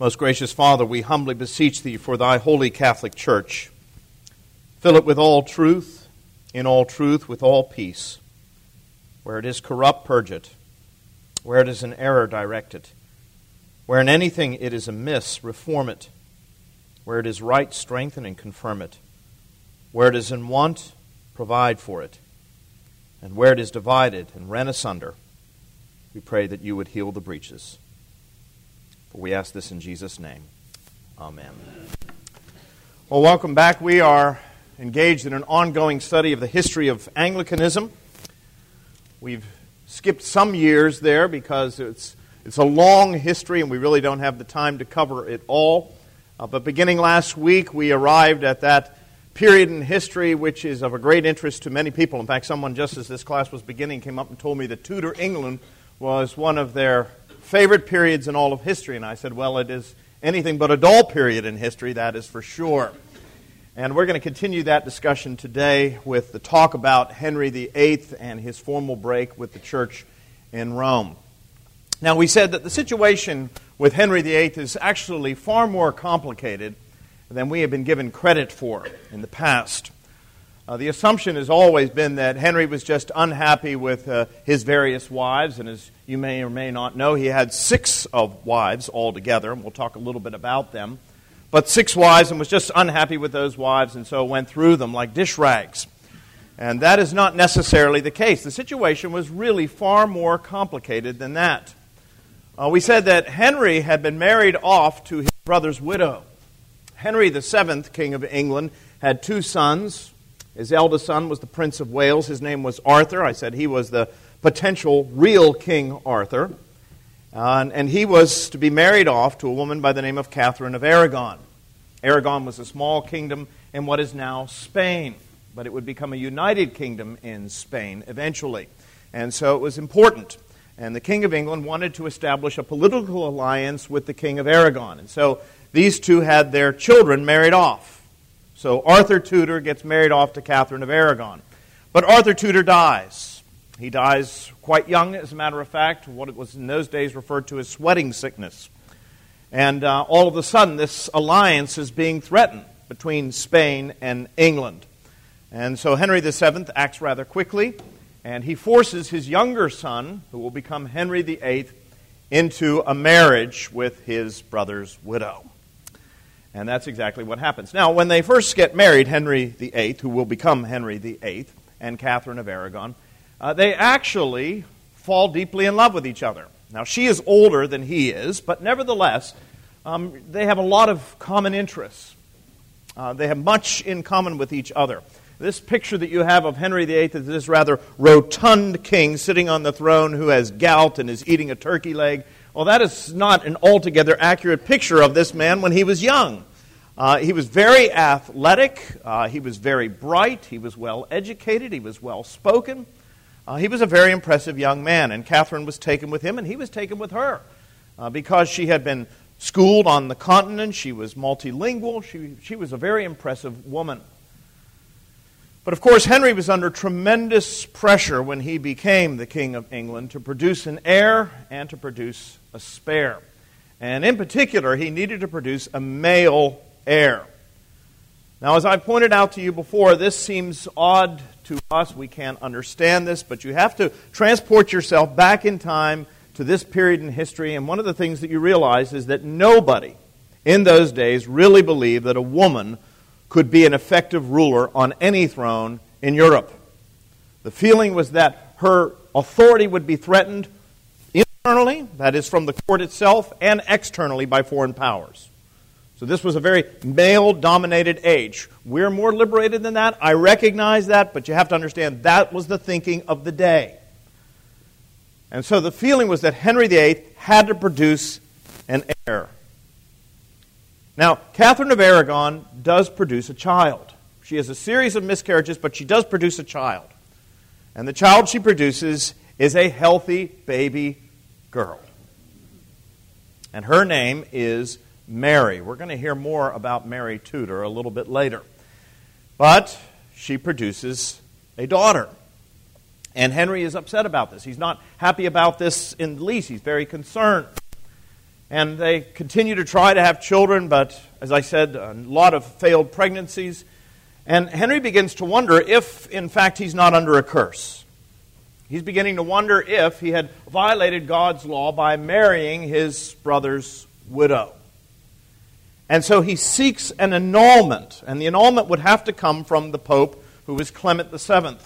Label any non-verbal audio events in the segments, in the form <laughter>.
Most gracious Father, we humbly beseech Thee for Thy holy Catholic Church. Fill it with all truth, in all truth, with all peace. Where it is corrupt, purge it. Where it is in error, direct it. Where in anything it is amiss, reform it. Where it is right, strengthen and confirm it. Where it is in want, provide for it. And where it is divided and rent asunder, we pray that you would heal the breaches. For we ask this in Jesus' name. Amen. Well, welcome back. We are engaged in an ongoing study of the history of Anglicanism. We've skipped some years there because it's, it's a long history and we really don't have the time to cover it all. Uh, but beginning last week, we arrived at that period in history which is of a great interest to many people. In fact, someone just as this class was beginning came up and told me that Tudor England was one of their favorite periods in all of history. And I said, Well, it is anything but a dull period in history, that is for sure. And we're going to continue that discussion today with the talk about Henry VIII and his formal break with the church in Rome. Now, we said that the situation with Henry VIII is actually far more complicated than we have been given credit for in the past. Uh, the assumption has always been that Henry was just unhappy with uh, his various wives, and as you may or may not know, he had six of wives altogether, and we'll talk a little bit about them. But six wives, and was just unhappy with those wives, and so went through them like dish rags. And that is not necessarily the case. The situation was really far more complicated than that. Uh, we said that Henry had been married off to his brother's widow. Henry VII, King of England, had two sons, his eldest son was the Prince of Wales. His name was Arthur. I said he was the potential real King Arthur. Uh, and, and he was to be married off to a woman by the name of Catherine of Aragon. Aragon was a small kingdom in what is now Spain, but it would become a united kingdom in Spain eventually. And so it was important. And the King of England wanted to establish a political alliance with the King of Aragon. And so these two had their children married off. So Arthur Tudor gets married off to Catherine of Aragon. But Arthur Tudor dies. He dies quite young, as a matter of fact, what was in those days referred to as sweating sickness. And uh, all of a sudden, this alliance is being threatened between Spain and England. And so Henry VII acts rather quickly, and he forces his younger son, who will become Henry VIII, into a marriage with his brother's widow. And that's exactly what happens. Now, when they first get married, Henry VIII, who will become Henry VIII, and Catherine of Aragon, uh, they actually fall deeply in love with each other. Now, she is older than he is, but nevertheless, um, they have a lot of common interests. Uh, they have much in common with each other. This picture that you have of Henry VIII is this rather rotund king sitting on the throne who has gout and is eating a turkey leg. Well, that is not an altogether accurate picture of this man when he was young. Uh, he was very athletic. Uh, he was very bright. He was well educated. He was well spoken. Uh, he was a very impressive young man, and Catherine was taken with him, and he was taken with her. Uh, because she had been schooled on the continent, she was multilingual, she, she was a very impressive woman. But of course, Henry was under tremendous pressure when he became the King of England to produce an heir and to produce a spare. And in particular, he needed to produce a male heir. Now, as I pointed out to you before, this seems odd to us. We can't understand this, but you have to transport yourself back in time to this period in history. And one of the things that you realize is that nobody in those days really believed that a woman could be an effective ruler on any throne in Europe. The feeling was that her authority would be threatened internally, that is, from the court itself, and externally by foreign powers. So this was a very male dominated age. We're more liberated than that. I recognize that, but you have to understand that was the thinking of the day. And so the feeling was that Henry VIII had to produce an heir. Now, Catherine of Aragon does produce a child. She has a series of miscarriages, but she does produce a child. And the child she produces is a healthy baby girl. And her name is Mary. We're going to hear more about Mary Tudor a little bit later. But she produces a daughter. And Henry is upset about this. He's not happy about this in the least. He's very concerned. And they continue to try to have children, but as I said, a lot of failed pregnancies. And Henry begins to wonder if, in fact, he's not under a curse. He's beginning to wonder if he had violated God's law by marrying his brother's widow. And so he seeks an annulment, and the annulment would have to come from the Pope, who was Clement VII.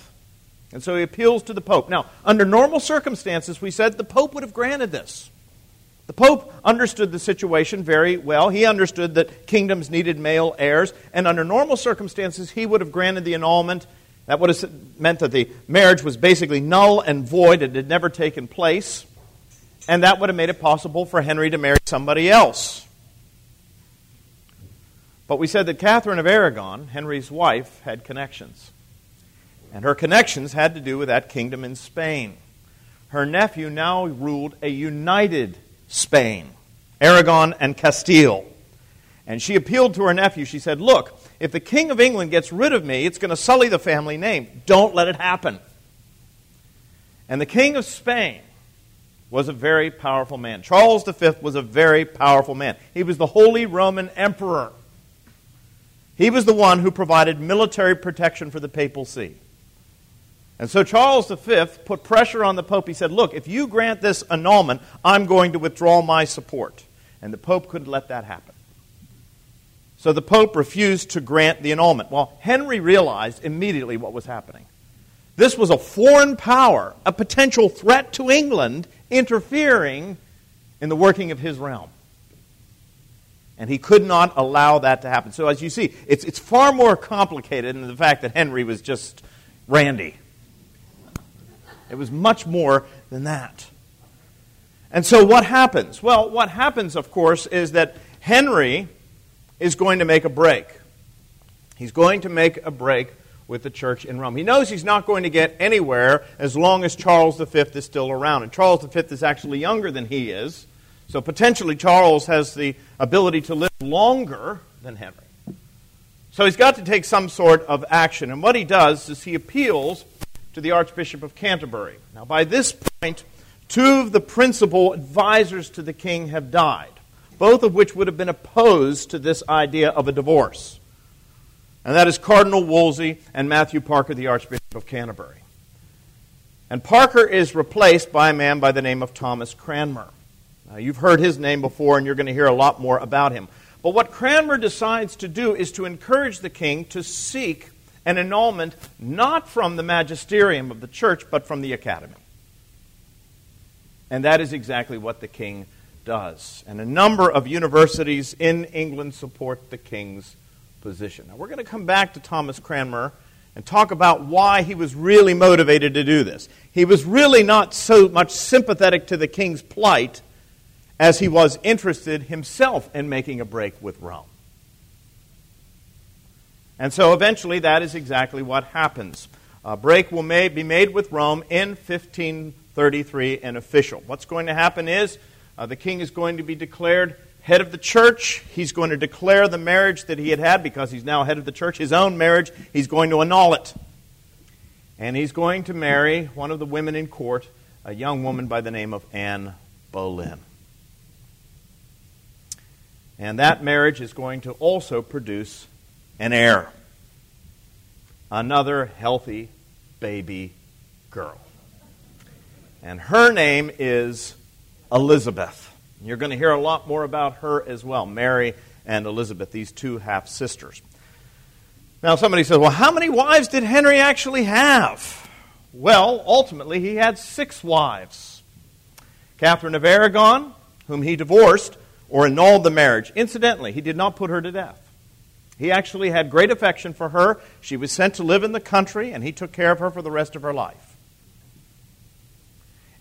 And so he appeals to the Pope. Now, under normal circumstances, we said the Pope would have granted this. The Pope understood the situation very well. He understood that kingdoms needed male heirs, and under normal circumstances, he would have granted the annulment. That would have meant that the marriage was basically null and void, it had never taken place, and that would have made it possible for Henry to marry somebody else. But we said that Catherine of Aragon, Henry's wife, had connections. And her connections had to do with that kingdom in Spain. Her nephew now ruled a united Spain, Aragon and Castile. And she appealed to her nephew. She said, Look, if the King of England gets rid of me, it's going to sully the family name. Don't let it happen. And the King of Spain was a very powerful man. Charles V was a very powerful man. He was the Holy Roman Emperor. He was the one who provided military protection for the papal see. And so Charles V put pressure on the Pope. He said, Look, if you grant this annulment, I'm going to withdraw my support. And the Pope couldn't let that happen. So the Pope refused to grant the annulment. Well, Henry realized immediately what was happening. This was a foreign power, a potential threat to England, interfering in the working of his realm. And he could not allow that to happen. So, as you see, it's, it's far more complicated than the fact that Henry was just Randy. It was much more than that. And so what happens? Well, what happens, of course, is that Henry is going to make a break. He's going to make a break with the church in Rome. He knows he's not going to get anywhere as long as Charles V is still around. And Charles V is actually younger than he is. So potentially Charles has the ability to live longer than Henry. So he's got to take some sort of action. And what he does is he appeals to the Archbishop of Canterbury. Now, by this point, two of the principal advisors to the king have died, both of which would have been opposed to this idea of a divorce. And that is Cardinal Wolsey and Matthew Parker, the Archbishop of Canterbury. And Parker is replaced by a man by the name of Thomas Cranmer. Now, you've heard his name before, and you're going to hear a lot more about him. But what Cranmer decides to do is to encourage the king to seek an annulment not from the magisterium of the church, but from the academy. And that is exactly what the king does. And a number of universities in England support the king's position. Now, we're going to come back to Thomas Cranmer and talk about why he was really motivated to do this. He was really not so much sympathetic to the king's plight as he was interested himself in making a break with Rome. And so eventually that is exactly what happens. A break will may, be made with Rome in 1533 and official. What's going to happen is uh, the king is going to be declared head of the church. He's going to declare the marriage that he had had because he's now head of the church, his own marriage. He's going to annul it. And he's going to marry one of the women in court, a young woman by the name of Anne Boleyn. And that marriage is going to also produce an heir. Another healthy baby girl. And her name is Elizabeth. You're going to hear a lot more about her as well, Mary and Elizabeth, these two half sisters. Now, somebody says, well, how many wives did Henry actually have? Well, ultimately, he had six wives Catherine of Aragon, whom he divorced or annulled the marriage. Incidentally, he did not put her to death. He actually had great affection for her. She was sent to live in the country, and he took care of her for the rest of her life.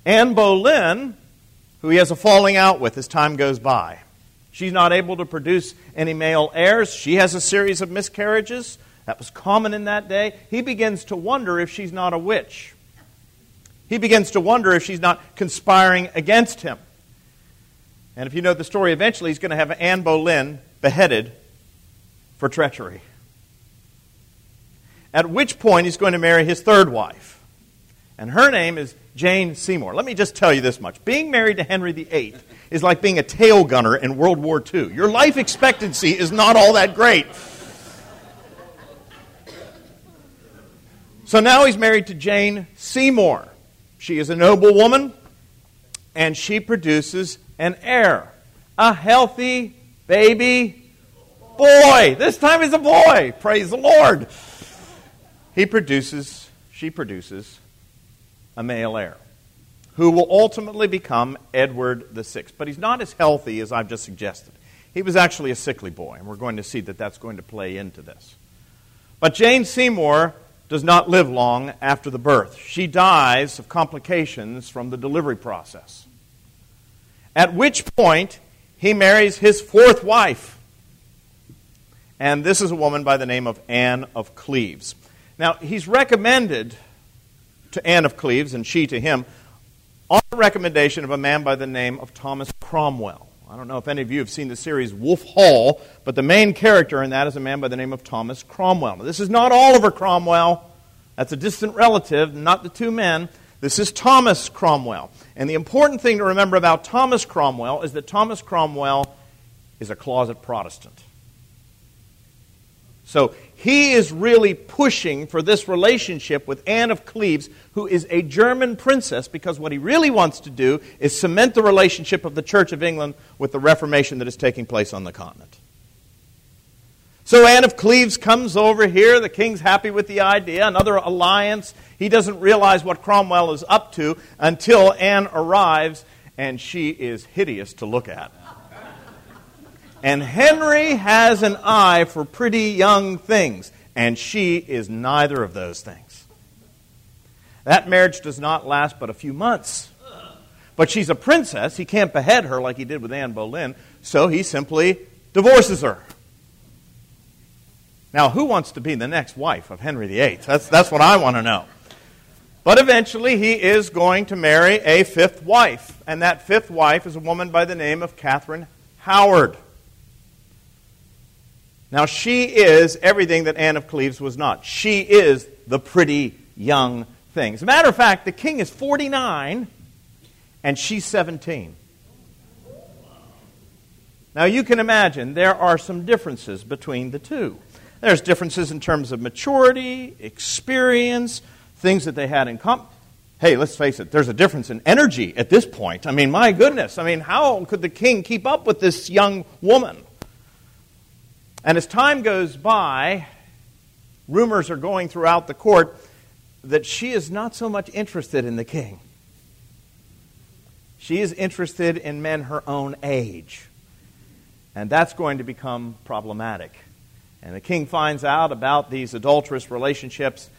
Anne Boleyn, who he has a falling out with as time goes by. She's not able to produce any male heirs. She has a series of miscarriages. That was common in that day. He begins to wonder if she's not a witch. He begins to wonder if she's not conspiring against him. And if you know the story, eventually he's going to have Anne Boleyn beheaded for treachery. At which point he's going to marry his third wife. and her name is Jane Seymour. Let me just tell you this much. Being married to Henry VIII is like being a tail gunner in World War II. Your life expectancy is not all that great. So now he's married to Jane Seymour. She is a noble woman, and she produces an heir, a healthy baby boy. This time he's a boy. Praise the Lord. He produces, she produces a male heir who will ultimately become Edward VI. But he's not as healthy as I've just suggested. He was actually a sickly boy, and we're going to see that that's going to play into this. But Jane Seymour does not live long after the birth. She dies of complications from the delivery process. At which point, he marries his fourth wife. And this is a woman by the name of Anne of Cleves. Now, he's recommended to Anne of Cleves and she to him on the recommendation of a man by the name of Thomas Cromwell. I don't know if any of you have seen the series Wolf Hall, but the main character in that is a man by the name of Thomas Cromwell. Now, this is not Oliver Cromwell. That's a distant relative, not the two men. This is Thomas Cromwell. And the important thing to remember about Thomas Cromwell is that Thomas Cromwell is a closet Protestant. So he is really pushing for this relationship with Anne of Cleves, who is a German princess, because what he really wants to do is cement the relationship of the Church of England with the Reformation that is taking place on the continent. So Anne of Cleves comes over here. The king's happy with the idea. Another alliance. He doesn't realize what Cromwell is up to until Anne arrives, and she is hideous to look at. And Henry has an eye for pretty young things, and she is neither of those things. That marriage does not last but a few months. But she's a princess. He can't behead her like he did with Anne Boleyn, so he simply divorces her. Now, who wants to be the next wife of Henry VIII? That's, that's what I want to know. But eventually, he is going to marry a fifth wife, and that fifth wife is a woman by the name of Catherine Howard. Now, she is everything that Anne of Cleves was not. She is the pretty young thing. As a matter of fact, the king is 49 and she's 17. Now, you can imagine there are some differences between the two. There's differences in terms of maturity, experience, things that they had in common. Hey, let's face it, there's a difference in energy at this point. I mean, my goodness. I mean, how could the king keep up with this young woman? And as time goes by, rumors are going throughout the court that she is not so much interested in the king. She is interested in men her own age. And that's going to become problematic. And the king finds out about these adulterous relationships.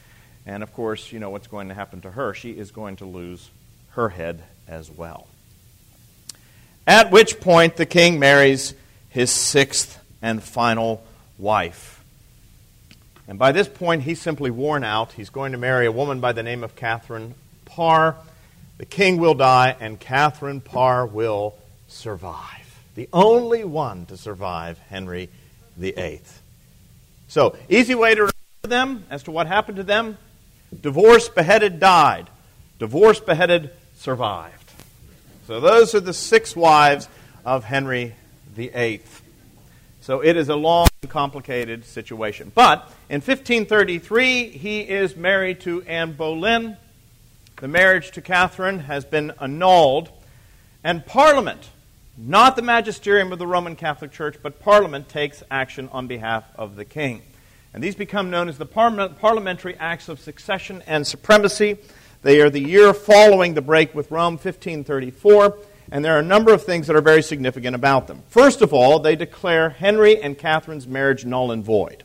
And of course, you know what's going to happen to her. She is going to lose her head as well. At which point, the king marries his sixth and final wife. And by this point, he's simply worn out. He's going to marry a woman by the name of Catherine Parr. The king will die, and Catherine Parr will survive. The only one to survive Henry VIII. So, easy way to remember them as to what happened to them divorced, beheaded, died. Divorced, beheaded, survived. So, those are the six wives of Henry VIII. So it is a long, complicated situation. But in 1533, he is married to Anne Boleyn. The marriage to Catherine has been annulled. And Parliament, not the magisterium of the Roman Catholic Church, but Parliament takes action on behalf of the king. And these become known as the Parliamentary Acts of Succession and Supremacy. They are the year following the break with Rome, 1534 and there are a number of things that are very significant about them. First of all, they declare Henry and Catherine's marriage null and void.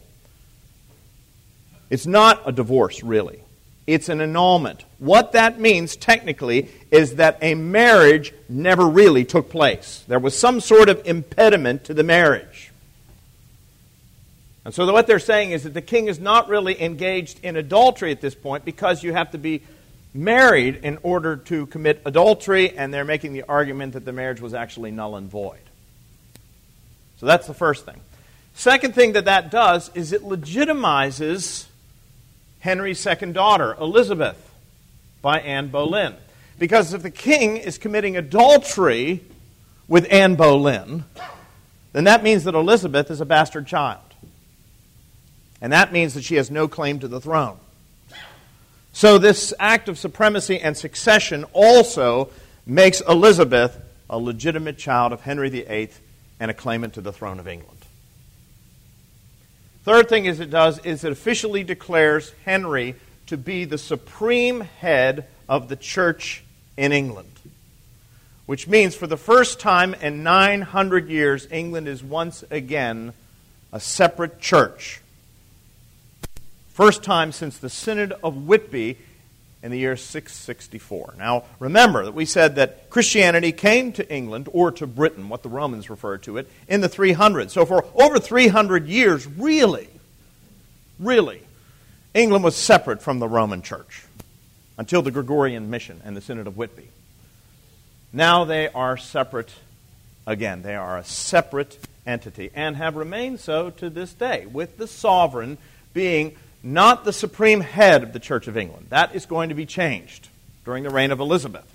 It's not a divorce, really. It's an annulment. What that means, technically, is that a marriage never really took place. There was some sort of impediment to the marriage. And so, what they're saying is that the king is not really engaged in adultery at this point because you have to be married in order to commit adultery, and they're making the argument that the marriage was actually null and void. So that's the first thing. Second thing that that does is it legitimizes Henry's second daughter, Elizabeth. by Anne Boleyn. Because if the king is committing adultery with Anne Boleyn, then that means that Elizabeth is a bastard child. And that means that she has no claim to the throne. So, this act of supremacy and succession also makes Elizabeth a legitimate child of Henry VIII and a claimant to the throne of England. Third thing is it does is it officially declares Henry to be the supreme head of the church in England. Which means for the first time in 900 years, England is once again a separate church. First time since the Synod of Whitby in the year 664. Now, remember that we said that Christianity came to England, or to Britain, what the Romans referred to it, in the 300s. So, for over 300 years, really, really, England was separate from the Roman Church until the Gregorian mission and the Synod of Whitby. Now they are separate again. They are a separate entity and have remained so to this day, with the sovereign being not the supreme head of the Church of England. That is going to be changed during the reign of Elizabeth.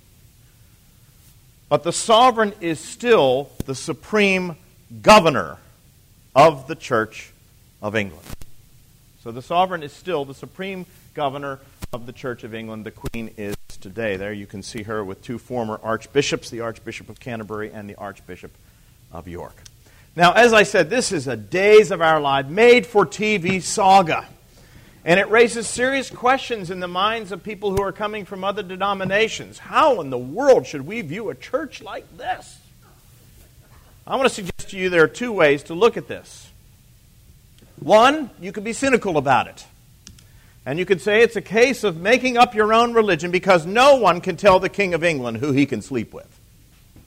But the sovereign is still the supreme governor of the Church of England. So the sovereign is still the supreme governor of the Church of England. The Queen is today. There you can see her with two former archbishops, the Archbishop of Canterbury and the Archbishop of York. Now, as I said, this is a Days of Our Life made for TV saga. And it raises serious questions in the minds of people who are coming from other denominations. How in the world should we view a church like this? I want to suggest to you there are two ways to look at this. One, you could be cynical about it. And you could say it's a case of making up your own religion because no one can tell the King of England who he can sleep with.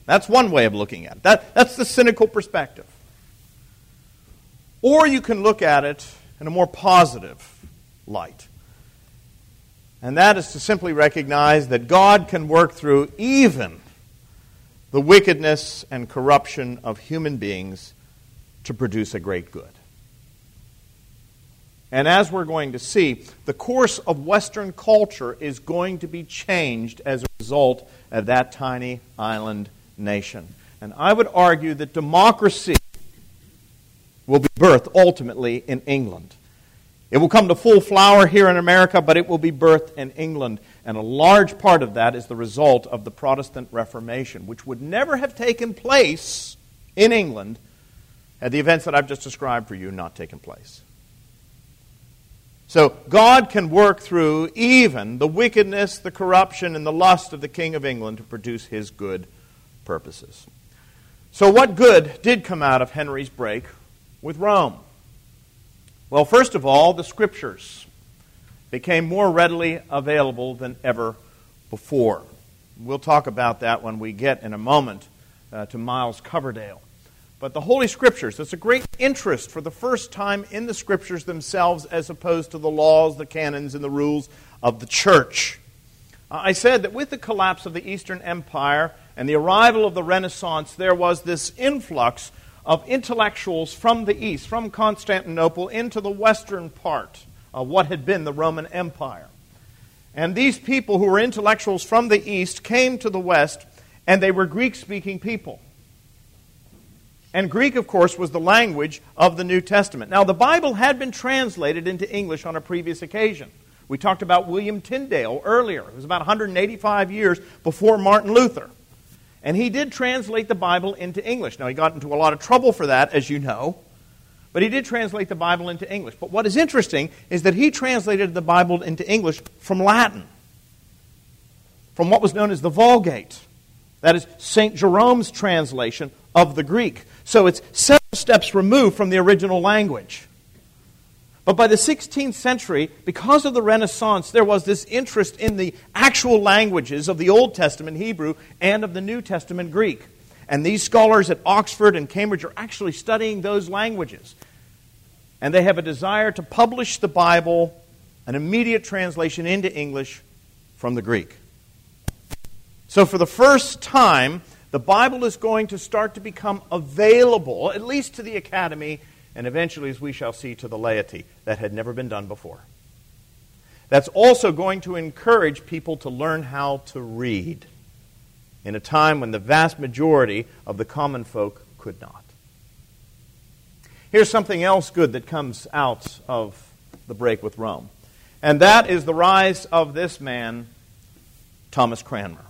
That's one way of looking at it. That, that's the cynical perspective. Or you can look at it in a more positive light. And that is to simply recognize that God can work through even the wickedness and corruption of human beings to produce a great good. And as we're going to see, the course of Western culture is going to be changed as a result of that tiny island nation. And I would argue that democracy will be birthed ultimately in England. It will come to full flower here in America, but it will be birthed in England. And a large part of that is the result of the Protestant Reformation, which would never have taken place in England had the events that I've just described for you not taken place. So God can work through even the wickedness, the corruption, and the lust of the King of England to produce his good purposes. So, what good did come out of Henry's break with Rome? Well, first of all, the scriptures became more readily available than ever before. We'll talk about that when we get in a moment uh, to Miles Coverdale. But the Holy Scriptures, there's a great interest for the first time in the Scriptures themselves as opposed to the laws, the canons, and the rules of the church. Uh, I said that with the collapse of the Eastern Empire and the arrival of the Renaissance, there was this influx of intellectuals from the east, from Constantinople, into the western part of what had been the Roman Empire. And these people who were intellectuals from the east came to the west, and they were Greek speaking people. And Greek, of course, was the language of the New Testament. Now, the Bible had been translated into English on a previous occasion. We talked about William Tyndale earlier. It was about 185 years before Martin Luther. And he did translate the Bible into English. Now, he got into a lot of trouble for that, as you know. But he did translate the Bible into English. But what is interesting is that he translated the Bible into English from Latin, from what was known as the Vulgate. That is St. Jerome's translation of the Greek. So it's several steps removed from the original language. But by the 16th century, because of the Renaissance, there was this interest in the actual languages of the Old Testament Hebrew and of the New Testament Greek. And these scholars at Oxford and Cambridge are actually studying those languages. And they have a desire to publish the Bible, an immediate translation into English from the Greek. So, for the first time, the Bible is going to start to become available, at least to the academy, and eventually, as we shall see, to the laity. That had never been done before. that's also going to encourage people to learn how to read in a time when the vast majority of the common folk could not. Here's something else good that comes out of the break with Rome, and that is the rise of this man, Thomas Cranmer.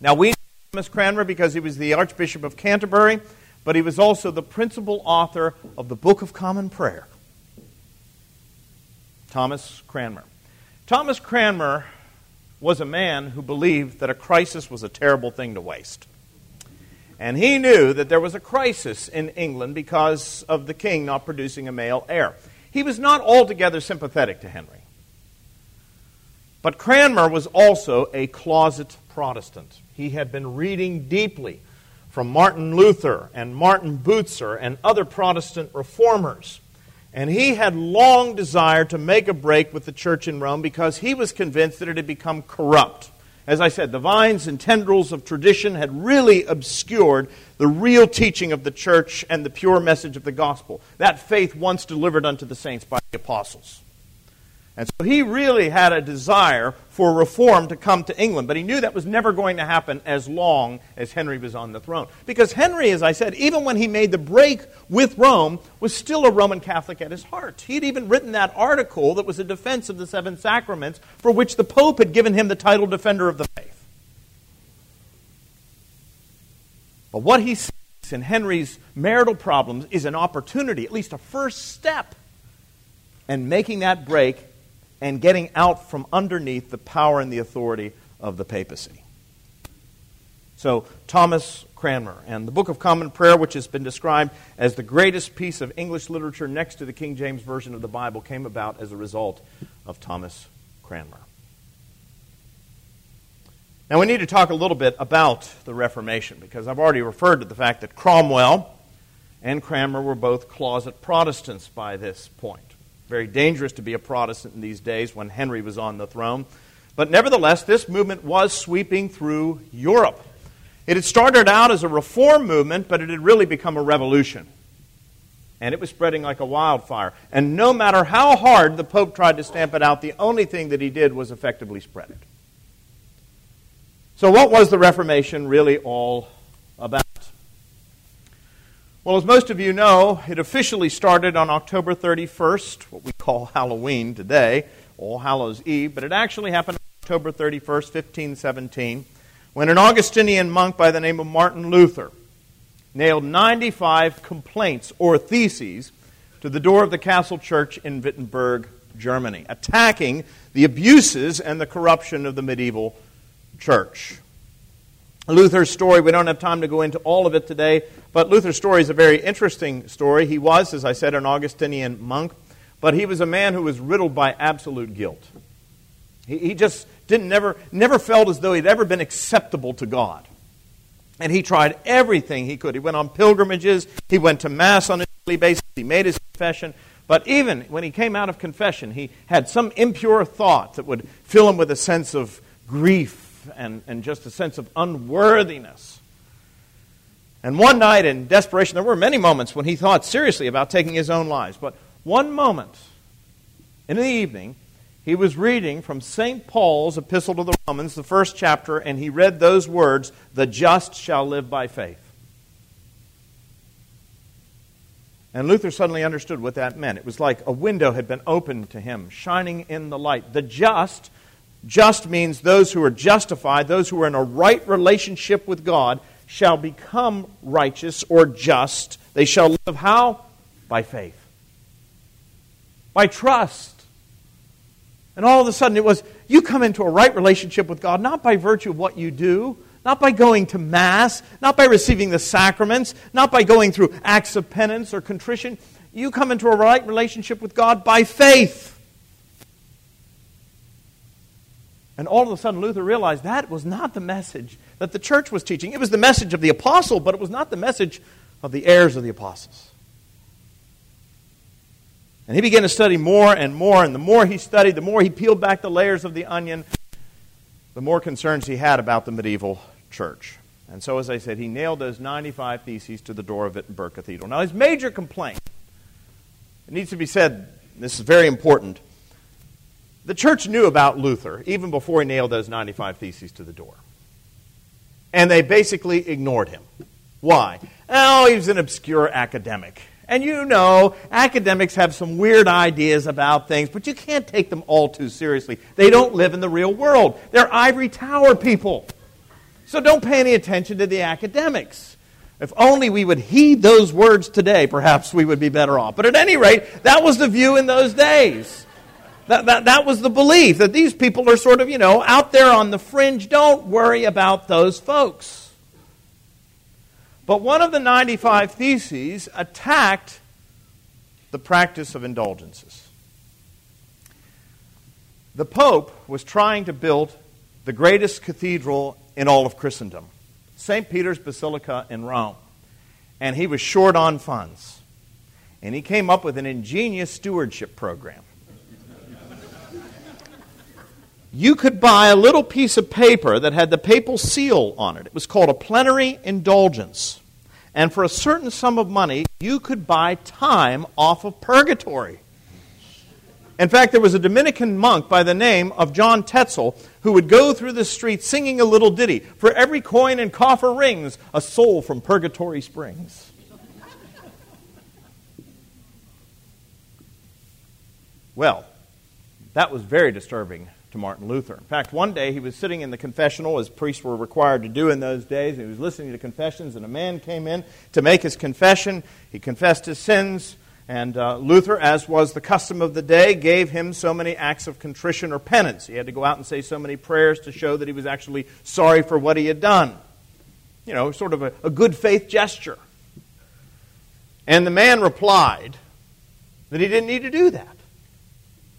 Now, we know Thomas Cranmer because he was the Archbishop of Canterbury, but he was also the principal author of the Book of Common Prayer. Thomas Cranmer. Thomas Cranmer was a man who believed that a crisis was a terrible thing to waste. And he knew that there was a crisis in England because of the king not producing a male heir. He was not altogether sympathetic to Henry. But Cranmer was also a closet Protestant. He had been reading deeply from Martin Luther and Martin Bucer and other Protestant reformers. And he had long desired to make a break with the church in Rome because he was convinced that it had become corrupt. As I said, the vines and tendrils of tradition had really obscured the real teaching of the church and the pure message of the gospel. That faith once delivered unto the saints by the apostles. And so he really had a desire for reform to come to England, but he knew that was never going to happen as long as Henry was on the throne. Because Henry, as I said, even when he made the break with Rome, was still a Roman Catholic at his heart. He had even written that article that was a defense of the seven sacraments, for which the Pope had given him the title Defender of the Faith. But what he sees in Henry's marital problems is an opportunity, at least a first step, in making that break and getting out from underneath the power and the authority of the papacy. So, Thomas Cranmer and the Book of Common Prayer, which has been described as the greatest piece of English literature next to the King James Version of the Bible, came about as a result of Thomas Cranmer. Now, we need to talk a little bit about the Reformation because I've already referred to the fact that Cromwell and Cranmer were both closet Protestants by this point. Very dangerous to be a Protestant in these days when Henry was on the throne. But nevertheless, this movement was sweeping through Europe. It had started out as a reform movement, but it had really become a revolution. And it was spreading like a wildfire. And no matter how hard the Pope tried to stamp it out, the only thing that he did was effectively spread it. So, what was the Reformation really all about? Well, as most of you know, it officially started on October 31st, what we call Halloween today, All Hallows Eve, but it actually happened on October 31st, 1517, when an Augustinian monk by the name of Martin Luther nailed 95 complaints or theses to the door of the castle church in Wittenberg, Germany, attacking the abuses and the corruption of the medieval church. Luther's story, we don't have time to go into all of it today, but Luther's story is a very interesting story. He was, as I said, an Augustinian monk, but he was a man who was riddled by absolute guilt. He, he just didn't never, never felt as though he'd ever been acceptable to God. And he tried everything he could. He went on pilgrimages, he went to Mass on a daily basis, he made his confession. But even when he came out of confession, he had some impure thought that would fill him with a sense of grief and, and just a sense of unworthiness. And one night in desperation, there were many moments when he thought seriously about taking his own lives. But one moment in the evening, he was reading from St. Paul's Epistle to the Romans, the first chapter, and he read those words The just shall live by faith. And Luther suddenly understood what that meant. It was like a window had been opened to him, shining in the light. The just just means those who are justified, those who are in a right relationship with God, shall become righteous or just. They shall live how? By faith. By trust. And all of a sudden it was, you come into a right relationship with God, not by virtue of what you do, not by going to Mass, not by receiving the sacraments, not by going through acts of penance or contrition. You come into a right relationship with God by faith. And all of a sudden, Luther realized that was not the message that the church was teaching. It was the message of the apostle, but it was not the message of the heirs of the apostles. And he began to study more and more, and the more he studied, the more he peeled back the layers of the onion, the more concerns he had about the medieval church. And so, as I said, he nailed those 95 theses to the door of Wittenberg Cathedral. Now, his major complaint, it needs to be said, this is very important The church knew about Luther even before he nailed those 95 Theses to the door. And they basically ignored him. Why? Oh, he was an obscure academic. And you know, academics have some weird ideas about things, but you can't take them all too seriously. They don't live in the real world. They're ivory tower people. So don't pay any attention to the academics. If only we would heed those words today, perhaps we would be better off. But at any rate, that was the view in those days. That, that, that was the belief that these people are sort of, you know, out there on the fringe. Don't worry about those folks. But one of the 95 Theses attacked the practice of indulgences. The Pope was trying to build the greatest cathedral in all of Christendom, St. Peter's Basilica in Rome. And he was short on funds. And he came up with an ingenious stewardship program. You could buy a little piece of paper that had the papal seal on it. It was called a plenary indulgence. And for a certain sum of money, you could buy time off of purgatory. In fact, there was a Dominican monk by the name of John Tetzel who would go through the streets singing a little ditty For every coin and coffer rings, a soul from purgatory springs. Well, that was very disturbing to Martin Luther. In fact, one day he was sitting in the confessional, as priests were required to do in those days. and He was listening to confessions, and a man came in to make his confession. He confessed his sins, and uh, Luther, as was the custom of the day, gave him so many acts of contrition or penance. He had to go out and say so many prayers to show that he was actually sorry for what he had done. You know, sort of a, a good faith gesture. And the man replied that he didn't need to do that.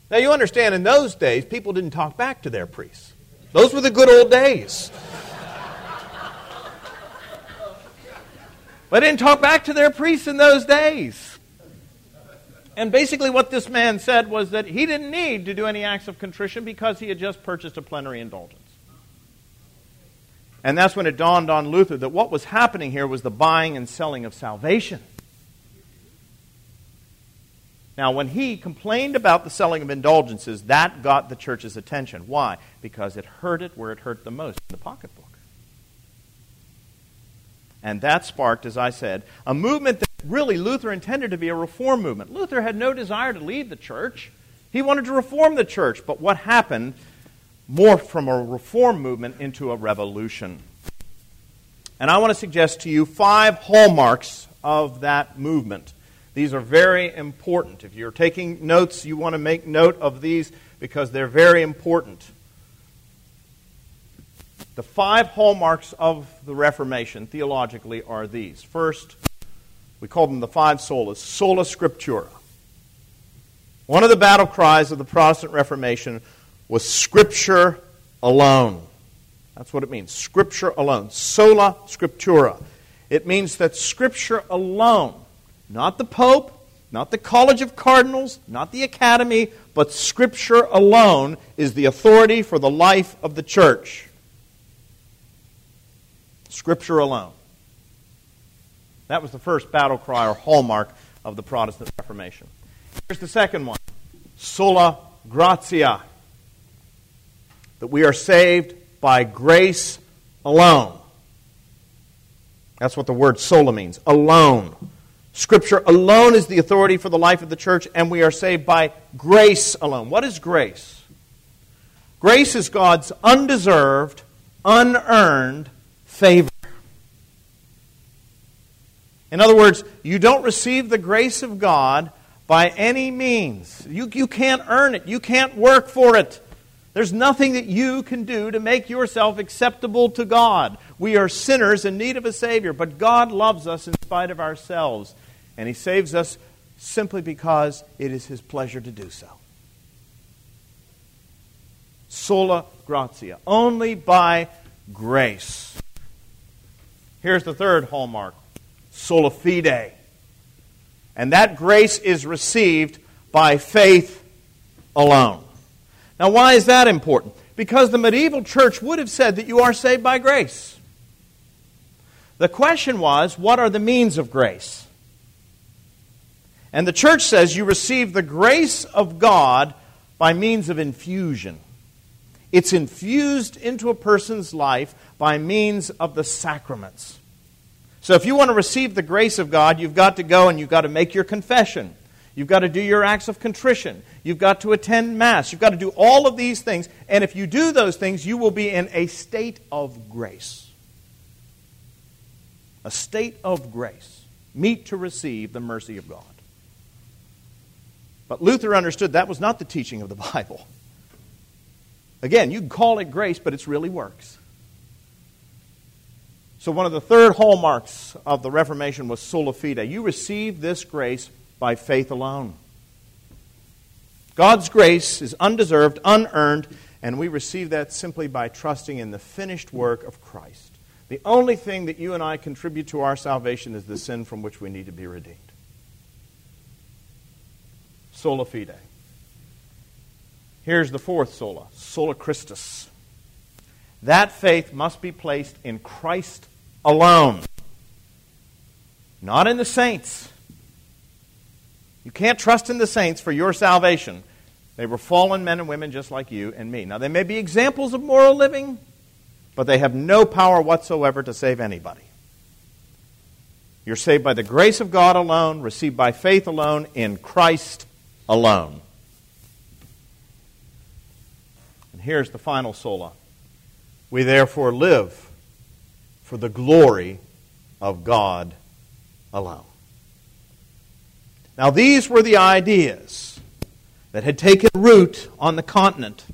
Now, you understand, in those days, people didn't talk back to their priests. Those were the good old days. But didn't talk back to their priests in those days. And basically, what this man said was that he didn't need to do any acts of contrition because he had just purchased a plenary indulgence. And that's when it dawned on Luther that what was happening here was the buying and selling of salvation. Now, when he complained about the selling of indulgences, that got the church's attention. Why? Because it hurt it where it hurt the most in the pocketbook. And that sparked, as I said, a movement that really Luther intended to be a reform movement. Luther had no desire to lead the church, he wanted to reform the church. But what happened morphed from a reform movement into a revolution. And I want to suggest to you five hallmarks of that movement. These are very important. If you're taking notes, you want to make note of these because they're very important. The five hallmarks of the Reformation theologically are these. First, we call them the five solas sola scriptura. One of the battle cries of the Protestant Reformation was Scripture alone. That's what it means. Scripture alone. Sola scriptura. It means that Scripture alone not the Pope, not the College of Cardinals, not the Academy, but Scripture alone is the authority for the life of the church. Scripture alone. That was the first battle cry or hallmark of the Protestant Reformation. Here's the second one sola gratia. That we are saved by grace alone. That's what the word sola means alone. Scripture alone is the authority for the life of the church, and we are saved by grace alone. What is grace? Grace is God's undeserved, unearned favor. In other words, you don't receive the grace of God by any means. You, you can't earn it, you can't work for it. There's nothing that you can do to make yourself acceptable to God. We are sinners in need of a Savior, but God loves us in spite of ourselves. And he saves us simply because it is his pleasure to do so. Sola gratia. Only by grace. Here's the third hallmark sola fide. And that grace is received by faith alone. Now, why is that important? Because the medieval church would have said that you are saved by grace. The question was, what are the means of grace? And the church says you receive the grace of God by means of infusion. It's infused into a person's life by means of the sacraments. So if you want to receive the grace of God, you've got to go and you've got to make your confession. You've got to do your acts of contrition. You've got to attend Mass. You've got to do all of these things. And if you do those things, you will be in a state of grace. A state of grace. Meet to receive the mercy of God. But Luther understood that was not the teaching of the <laughs> Bible. Again, you can call it grace, but it's really works. So, one of the third hallmarks of the Reformation was sola fide. You receive this grace by faith alone. God's grace is undeserved, unearned, and we receive that simply by trusting in the finished work of Christ. The only thing that you and I contribute to our salvation is the sin from which we need to be redeemed. Sola fide. Here's the fourth sola sola Christus. That faith must be placed in Christ alone, not in the saints. You can't trust in the saints for your salvation. They were fallen men and women just like you and me. Now, they may be examples of moral living, but they have no power whatsoever to save anybody. You're saved by the grace of God alone, received by faith alone, in Christ alone. And here's the final sola. We therefore live for the glory of God alone. Now, these were the ideas that had taken root on the continent,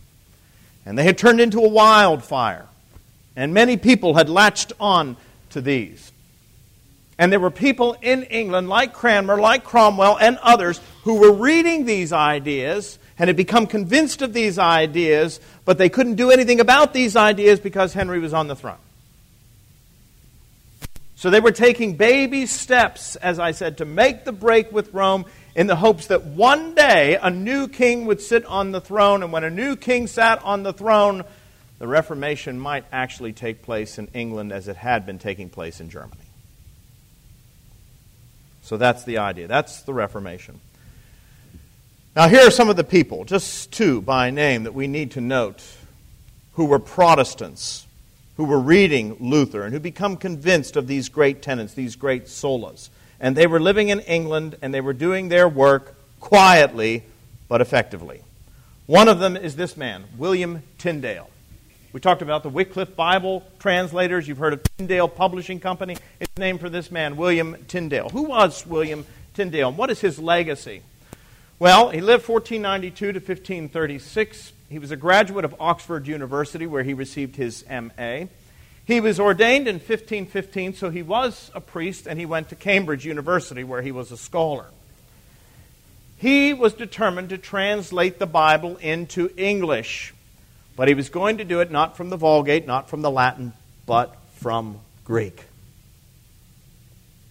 and they had turned into a wildfire, and many people had latched on to these. And there were people in England, like Cranmer, like Cromwell, and others, who were reading these ideas and had become convinced of these ideas, but they couldn't do anything about these ideas because Henry was on the throne. So they were taking baby steps, as I said, to make the break with Rome in the hopes that one day a new king would sit on the throne, and when a new king sat on the throne, the Reformation might actually take place in England as it had been taking place in Germany. So that's the idea. That's the Reformation. Now, here are some of the people, just two by name, that we need to note who were Protestants who were reading Luther and who become convinced of these great tenets, these great solas. And they were living in England and they were doing their work quietly but effectively. One of them is this man, William Tyndale. We talked about the Wycliffe Bible translators. You've heard of Tyndale Publishing Company. It's named for this man, William Tyndale. Who was William Tyndale and what is his legacy? Well, he lived 1492 to 1536. He was a graduate of Oxford University, where he received his MA. He was ordained in 1515, so he was a priest, and he went to Cambridge University, where he was a scholar. He was determined to translate the Bible into English, but he was going to do it not from the Vulgate, not from the Latin, but from Greek.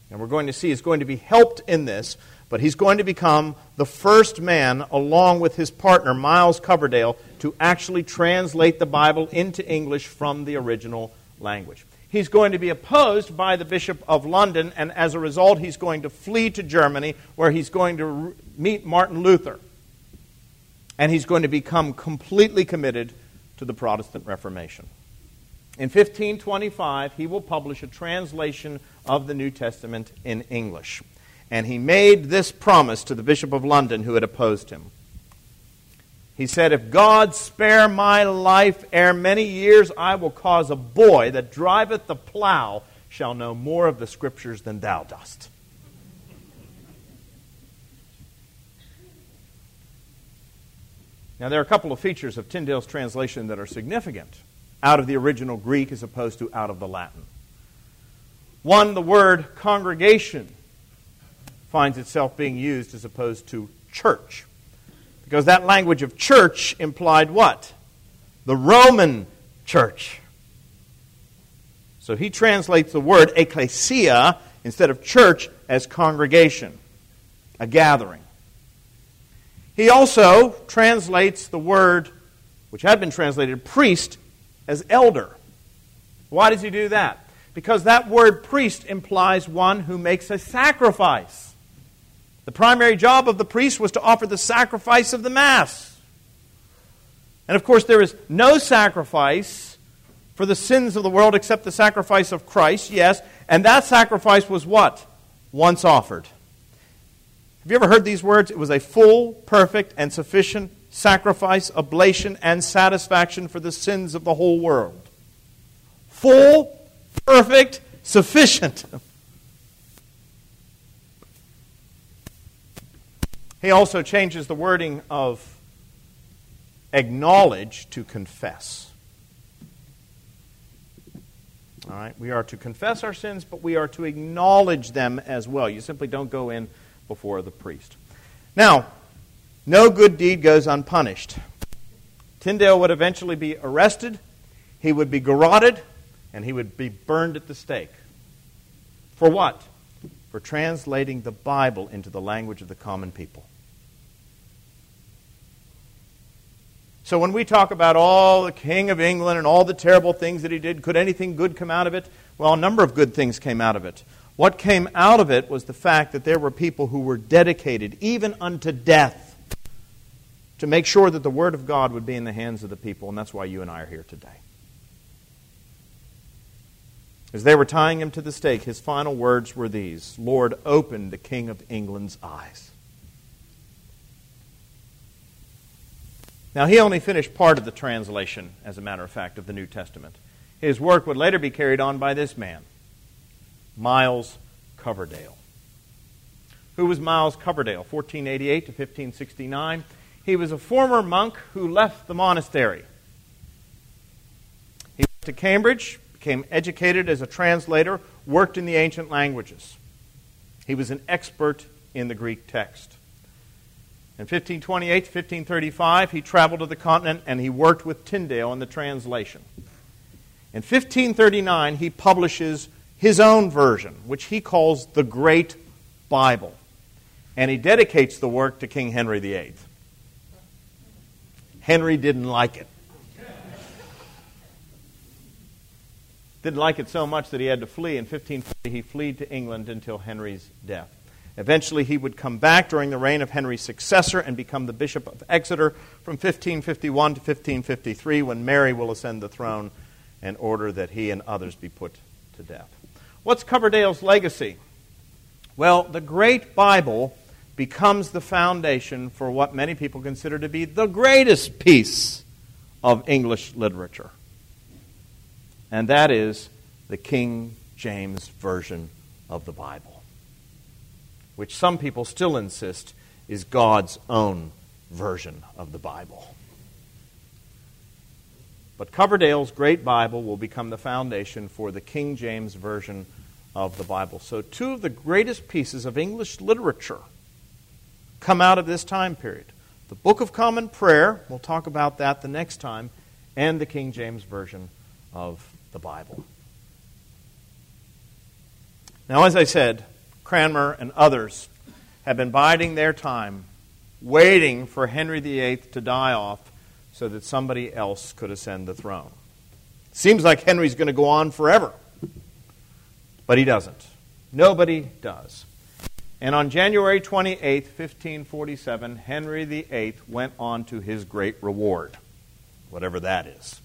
And we're going to see he's going to be helped in this but he's going to become the first man, along with his partner, Miles Coverdale, to actually translate the Bible into English from the original language. He's going to be opposed by the Bishop of London, and as a result, he's going to flee to Germany, where he's going to meet Martin Luther. And he's going to become completely committed to the Protestant Reformation. In 1525, he will publish a translation of the New Testament in English. And he made this promise to the Bishop of London who had opposed him. He said, If God spare my life ere many years, I will cause a boy that driveth the plow shall know more of the Scriptures than thou dost. Now, there are a couple of features of Tyndale's translation that are significant out of the original Greek as opposed to out of the Latin. One, the word congregation finds itself being used as opposed to church. Because that language of church implied what? The Roman church. So he translates the word ecclesia instead of church as congregation, a gathering. He also translates the word, which had been translated priest, as elder. Why does he do that? Because that word priest implies one who makes a sacrifice. The primary job of the priest was to offer the sacrifice of the Mass. And of course, there is no sacrifice for the sins of the world except the sacrifice of Christ, yes. And that sacrifice was what? Once offered. Have you ever heard these words? It was a full, perfect, and sufficient sacrifice, oblation, and satisfaction for the sins of the whole world. Full, perfect, sufficient. He also changes the wording of acknowledge to confess. All right, we are to confess our sins, but we are to acknowledge them as well. You simply don't go in before the priest. Now, no good deed goes unpunished. Tyndale would eventually be arrested, he would be garroted, and he would be burned at the stake. For what? For translating the Bible into the language of the common people. So when we talk about all the King of England and all the terrible things that he did, could anything good come out of it? Well, a number of good things came out of it. What came out of it was the fact that there were people who were dedicated, even unto death, to make sure that the Word of God would be in the hands of the people, and that's why you and I are here today. As they were tying him to the stake, his final words were these Lord, open the King of England's eyes. Now, he only finished part of the translation, as a matter of fact, of the New Testament. His work would later be carried on by this man, Miles Coverdale. Who was Miles Coverdale? 1488 to 1569. He was a former monk who left the monastery. He went to Cambridge, became educated as a translator, worked in the ancient languages. He was an expert in the Greek text. In 1528 to 1535, he traveled to the continent and he worked with Tyndale in the translation. In 1539, he publishes his own version, which he calls the Great Bible. And he dedicates the work to King Henry VIII. Henry didn't like it. Didn't like it so much that he had to flee. In 1540, he fled to England until Henry's death. Eventually, he would come back during the reign of Henry's successor and become the Bishop of Exeter from 1551 to 1553 when Mary will ascend the throne and order that he and others be put to death. What's Coverdale's legacy? Well, the Great Bible becomes the foundation for what many people consider to be the greatest piece of English literature, and that is the King James Version of the Bible which some people still insist is God's own version of the Bible. But Coverdale's Great Bible will become the foundation for the King James Version of the Bible. So, two of the greatest pieces of English literature come out of this time period the Book of Common Prayer, we'll talk about that the next time, and the King James Version of the Bible. Now, as I said, Cranmer, and others have been biding their time, waiting for Henry VIII to die off so that somebody else could ascend the throne. Seems like Henry's going to go on forever, but he doesn't. Nobody does. And on January 28, 1547, Henry VIII went on to his great reward, whatever that is.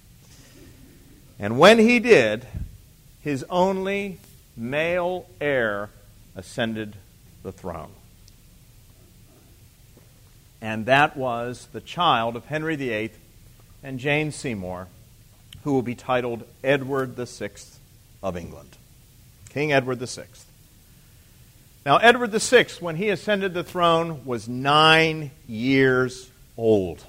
And when he did, his only male heir ascended the throne. And that was the child of Henry VIII and Jane Seymour, who will be titled Edward VI of England. King Edward VI. Now, Edward VI, when he ascended the throne, was nine years old.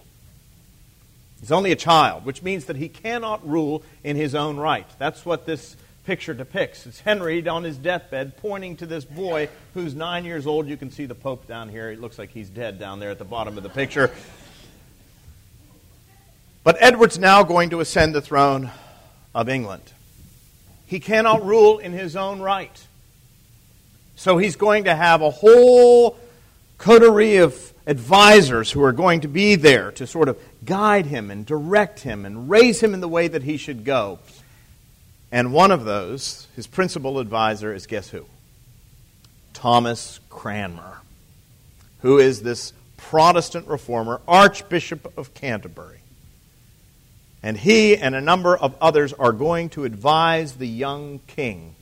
He's only a child, which means that he cannot rule in his own right. That's what this picture depicts. It's Henry on his deathbed pointing to this boy who's nine years old. You can see the Pope down here. It looks like he's dead down there at the bottom of the picture. But Edward's now going to ascend the throne of England. He cannot rule in his own right. So he's going to have a whole coterie of advisors who are going to be there to sort of guide him and direct him and raise him in the way that he should go. And one of those, his principal advisor, is guess who? Thomas Cranmer, who is this Protestant reformer, Archbishop of Canterbury. And he and a number of others are going to advise the young king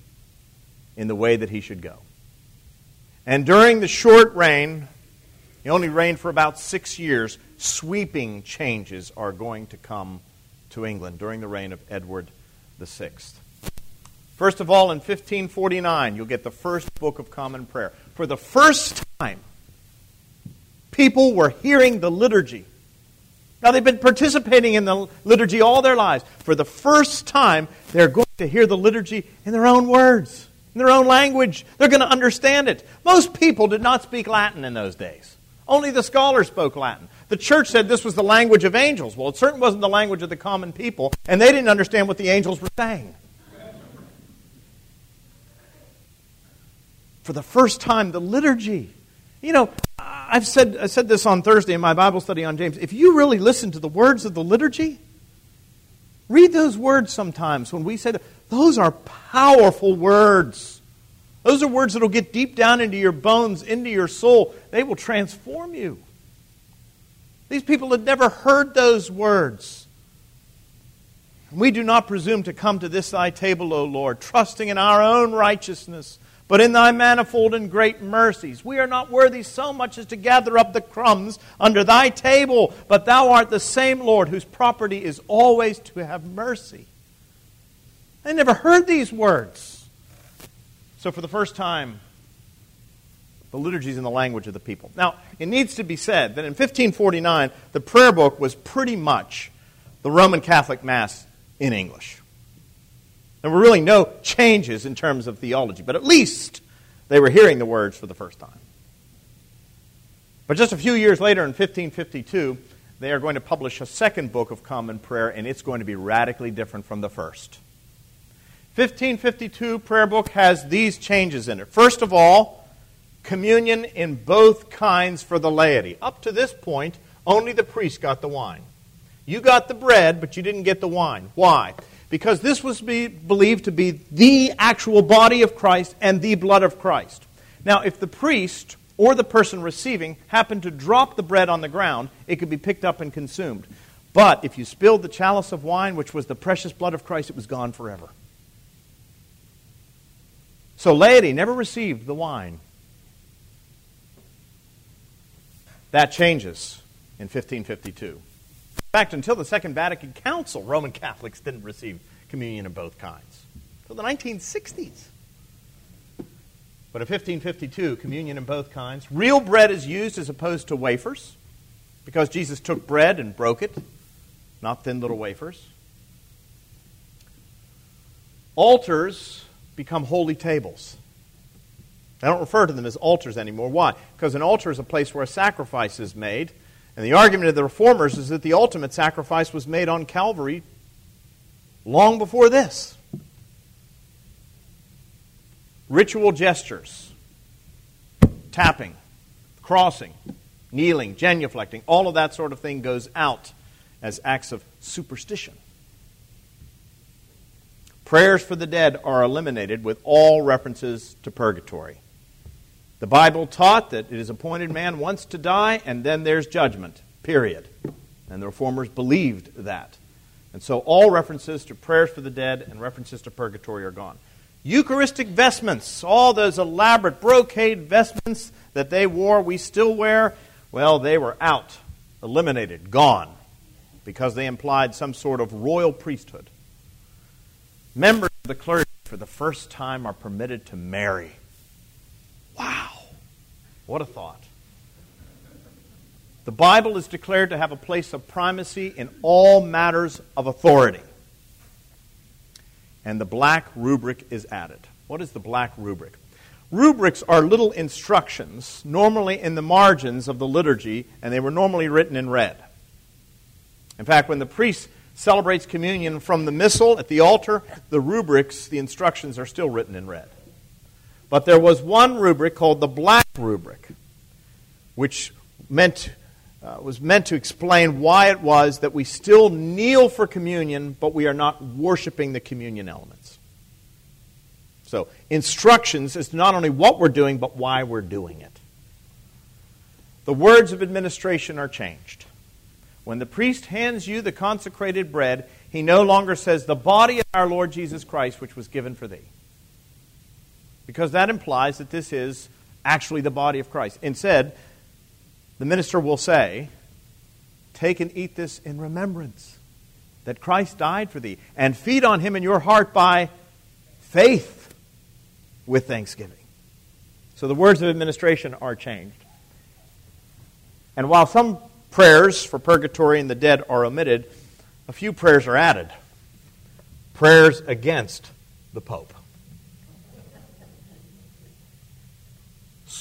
in the way that he should go. And during the short reign, he only reigned for about six years, sweeping changes are going to come to England during the reign of Edward VI. First of all, in 1549, you'll get the first Book of Common Prayer. For the first time, people were hearing the liturgy. Now, they've been participating in the liturgy all their lives. For the first time, they're going to hear the liturgy in their own words, in their own language. They're going to understand it. Most people did not speak Latin in those days, only the scholars spoke Latin. The church said this was the language of angels. Well, it certainly wasn't the language of the common people, and they didn't understand what the angels were saying. For the first time, the liturgy. You know, I've said, I said this on Thursday in my Bible study on James. If you really listen to the words of the liturgy, read those words sometimes when we say that. Those are powerful words. Those are words that will get deep down into your bones, into your soul. They will transform you. These people had never heard those words. We do not presume to come to this thy table, O Lord, trusting in our own righteousness, but in thy manifold and great mercies. We are not worthy so much as to gather up the crumbs under thy table, but thou art the same Lord whose property is always to have mercy. I never heard these words. So, for the first time, the liturgy is in the language of the people. Now, it needs to be said that in 1549, the prayer book was pretty much the Roman Catholic Mass in English. There were really no changes in terms of theology, but at least they were hearing the words for the first time. But just a few years later, in 1552, they are going to publish a second book of common prayer, and it's going to be radically different from the first. 1552 prayer book has these changes in it. First of all, communion in both kinds for the laity. Up to this point, only the priest got the wine. You got the bread, but you didn't get the wine. Why? Because this was be believed to be the actual body of Christ and the blood of Christ. Now, if the priest or the person receiving happened to drop the bread on the ground, it could be picked up and consumed. But if you spilled the chalice of wine, which was the precious blood of Christ, it was gone forever. So laity never received the wine. That changes in 1552. Fact, until the Second Vatican Council, Roman Catholics didn't receive communion of both kinds. Until the 1960s. But in 1552, communion in both kinds. Real bread is used as opposed to wafers, because Jesus took bread and broke it, not thin little wafers. Altars become holy tables. I don't refer to them as altars anymore. Why? Because an altar is a place where a sacrifice is made. And the argument of the reformers is that the ultimate sacrifice was made on Calvary long before this. Ritual gestures, tapping, crossing, kneeling, genuflecting, all of that sort of thing goes out as acts of superstition. Prayers for the dead are eliminated with all references to purgatory. The Bible taught that it is appointed man once to die, and then there's judgment, period. And the reformers believed that. And so all references to prayers for the dead and references to purgatory are gone. Eucharistic vestments, all those elaborate brocade vestments that they wore, we still wear, well, they were out, eliminated, gone, because they implied some sort of royal priesthood. Members of the clergy, for the first time, are permitted to marry. What a thought. The Bible is declared to have a place of primacy in all matters of authority. And the black rubric is added. What is the black rubric? Rubrics are little instructions, normally in the margins of the liturgy, and they were normally written in red. In fact, when the priest celebrates communion from the missal at the altar, the rubrics, the instructions, are still written in red. But there was one rubric called the black rubric, which meant, uh, was meant to explain why it was that we still kneel for communion, but we are not worshiping the communion elements. So, instructions is not only what we're doing, but why we're doing it. The words of administration are changed. When the priest hands you the consecrated bread, he no longer says, The body of our Lord Jesus Christ, which was given for thee. Because that implies that this is actually the body of Christ. Instead, the minister will say, Take and eat this in remembrance that Christ died for thee, and feed on him in your heart by faith with thanksgiving. So the words of administration are changed. And while some prayers for purgatory and the dead are omitted, a few prayers are added. Prayers against the Pope.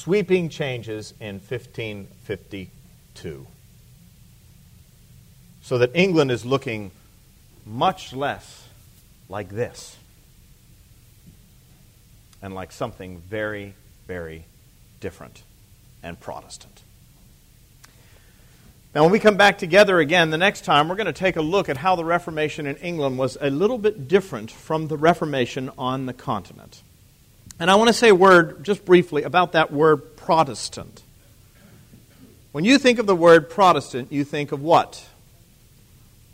Sweeping changes in 1552. So that England is looking much less like this and like something very, very different and Protestant. Now, when we come back together again the next time, we're going to take a look at how the Reformation in England was a little bit different from the Reformation on the continent. And I want to say a word, just briefly, about that word Protestant. When you think of the word Protestant, you think of what?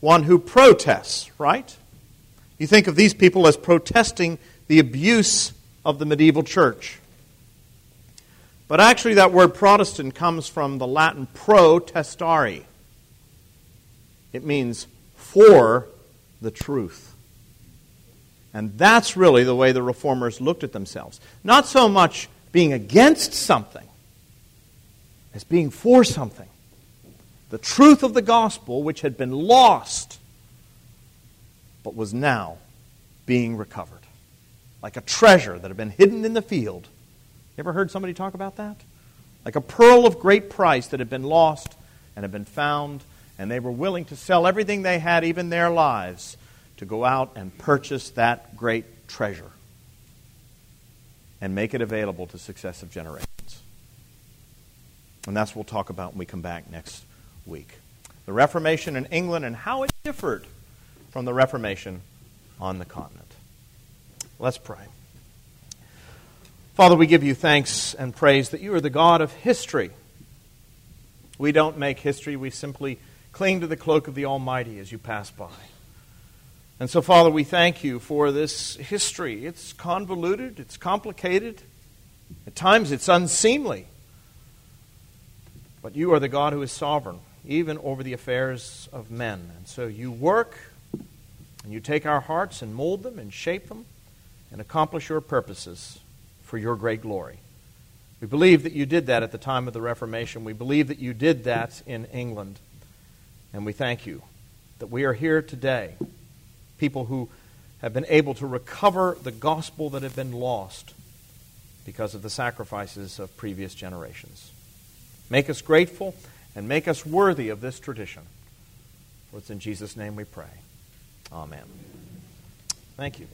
One who protests, right? You think of these people as protesting the abuse of the medieval church. But actually, that word Protestant comes from the Latin protestare. It means for the truth. And that's really the way the reformers looked at themselves. Not so much being against something as being for something. The truth of the gospel, which had been lost, but was now being recovered. Like a treasure that had been hidden in the field you ever heard somebody talk about that? Like a pearl of great price that had been lost and had been found, and they were willing to sell everything they had, even their lives, to go out and purchase that great treasure and make it available to successive generations. And that's what we'll talk about when we come back next week. The Reformation in England and how it differed from the Reformation on the continent. Let's pray. Father, we give you thanks and praise that you are the God of history. We don't make history, we simply cling to the cloak of the Almighty as you pass by. And so, Father, we thank you for this history. It's convoluted, it's complicated, at times it's unseemly. But you are the God who is sovereign, even over the affairs of men. And so you work, and you take our hearts and mold them and shape them and accomplish your purposes for your great glory. We believe that you did that at the time of the Reformation. We believe that you did that in England. And we thank you that we are here today, people who have been able to recover the gospel that had been lost because of the sacrifices of previous generations. Make us grateful and make us worthy of this tradition. For it's in Jesus' name we pray. Amen. Thank you.